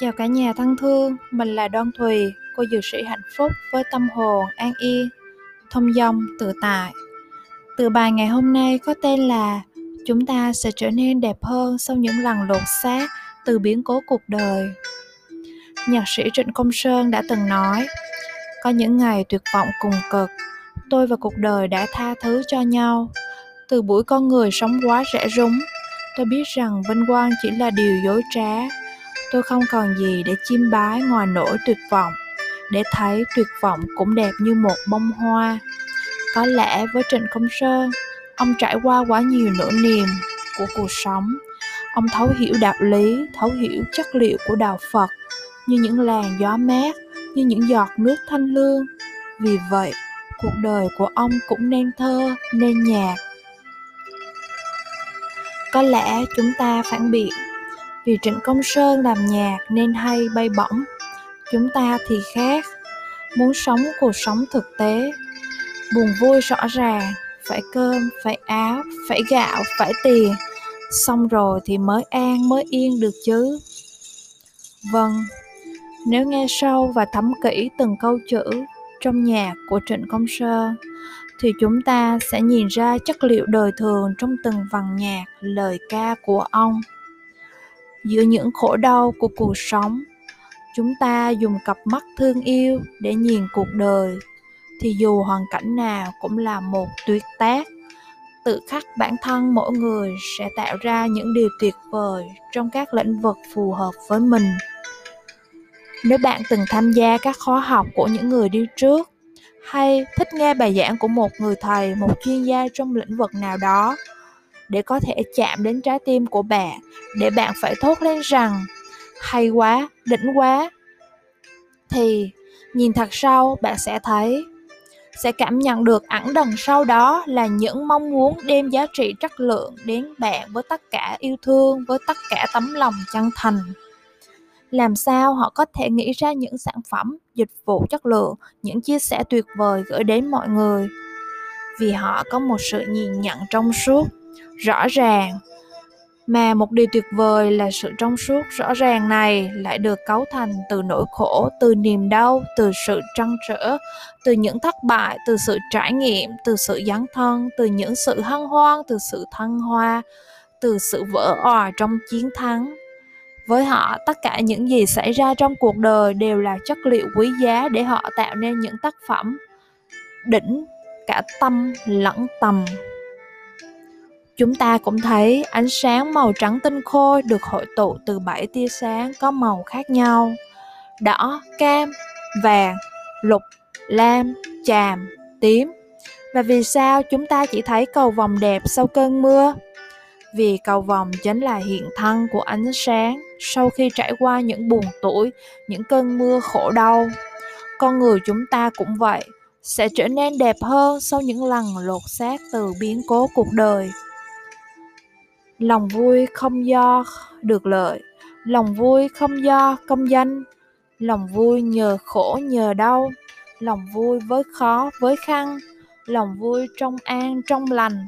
Chào cả nhà thân thương, mình là Đoan Thùy, cô dược sĩ hạnh phúc với tâm hồn an yên, thông dong, tự tại. Từ bài ngày hôm nay có tên là Chúng ta sẽ trở nên đẹp hơn sau những lần lột xác từ biến cố cuộc đời. Nhạc sĩ Trịnh Công Sơn đã từng nói, có những ngày tuyệt vọng cùng cực, tôi và cuộc đời đã tha thứ cho nhau. Từ buổi con người sống quá rẻ rúng, tôi biết rằng vinh quang chỉ là điều dối trá tôi không còn gì để chiêm bái ngoài nỗi tuyệt vọng, để thấy tuyệt vọng cũng đẹp như một bông hoa. Có lẽ với trịnh công sơn, ông trải qua quá nhiều nỗi niềm của cuộc sống. Ông thấu hiểu đạo lý, thấu hiểu chất liệu của đạo phật, như những làn gió mát, như những giọt nước thanh lương. Vì vậy, cuộc đời của ông cũng nên thơ, nên nhạc. Có lẽ chúng ta phản biện vì Trịnh Công Sơn làm nhạc nên hay bay bổng. Chúng ta thì khác, muốn sống cuộc sống thực tế. Buồn vui rõ ràng, phải cơm, phải áo, phải gạo, phải tiền. Xong rồi thì mới an, mới yên được chứ. Vâng, nếu nghe sâu và thấm kỹ từng câu chữ trong nhạc của Trịnh Công Sơn, thì chúng ta sẽ nhìn ra chất liệu đời thường trong từng vần nhạc, lời ca của ông giữa những khổ đau của cuộc sống. Chúng ta dùng cặp mắt thương yêu để nhìn cuộc đời, thì dù hoàn cảnh nào cũng là một tuyệt tác. Tự khắc bản thân mỗi người sẽ tạo ra những điều tuyệt vời trong các lĩnh vực phù hợp với mình. Nếu bạn từng tham gia các khóa học của những người đi trước, hay thích nghe bài giảng của một người thầy, một chuyên gia trong lĩnh vực nào đó để có thể chạm đến trái tim của bạn để bạn phải thốt lên rằng, hay quá, đỉnh quá. Thì, nhìn thật sâu bạn sẽ thấy, sẽ cảm nhận được ẩn đằng sau đó là những mong muốn đem giá trị chất lượng đến bạn với tất cả yêu thương, với tất cả tấm lòng chân thành. Làm sao họ có thể nghĩ ra những sản phẩm, dịch vụ chất lượng, những chia sẻ tuyệt vời gửi đến mọi người? Vì họ có một sự nhìn nhận trong suốt rõ ràng. Mà một điều tuyệt vời là sự trong suốt rõ ràng này lại được cấu thành từ nỗi khổ, từ niềm đau, từ sự trăn trở, từ những thất bại, từ sự trải nghiệm, từ sự dấn thân, từ những sự hân hoan, từ sự thăng hoa, từ sự vỡ òa trong chiến thắng. Với họ, tất cả những gì xảy ra trong cuộc đời đều là chất liệu quý giá để họ tạo nên những tác phẩm đỉnh cả tâm lẫn tầm. Chúng ta cũng thấy ánh sáng màu trắng tinh khôi được hội tụ từ bảy tia sáng có màu khác nhau. Đỏ, cam, vàng, lục, lam, chàm, tím. Và vì sao chúng ta chỉ thấy cầu vồng đẹp sau cơn mưa? Vì cầu vồng chính là hiện thân của ánh sáng sau khi trải qua những buồn tuổi, những cơn mưa khổ đau. Con người chúng ta cũng vậy, sẽ trở nên đẹp hơn sau những lần lột xác từ biến cố cuộc đời lòng vui không do được lợi, lòng vui không do công danh. Lòng vui nhờ khổ nhờ đau, lòng vui với khó với khăn. Lòng vui trong an trong lành,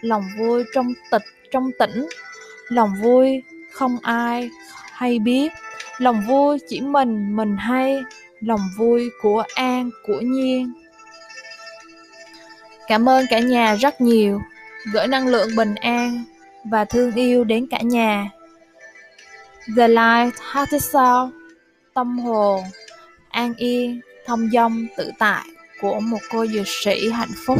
lòng vui trong tịch trong tĩnh. Lòng vui không ai hay biết, lòng vui chỉ mình mình hay. Lòng vui của an của nhiên. Cảm ơn cả nhà rất nhiều, gửi năng lượng bình an và thương yêu đến cả nhà. The Light Heart Sound, tâm hồn, an yên, thông dong, tự tại của một cô dược sĩ hạnh phúc.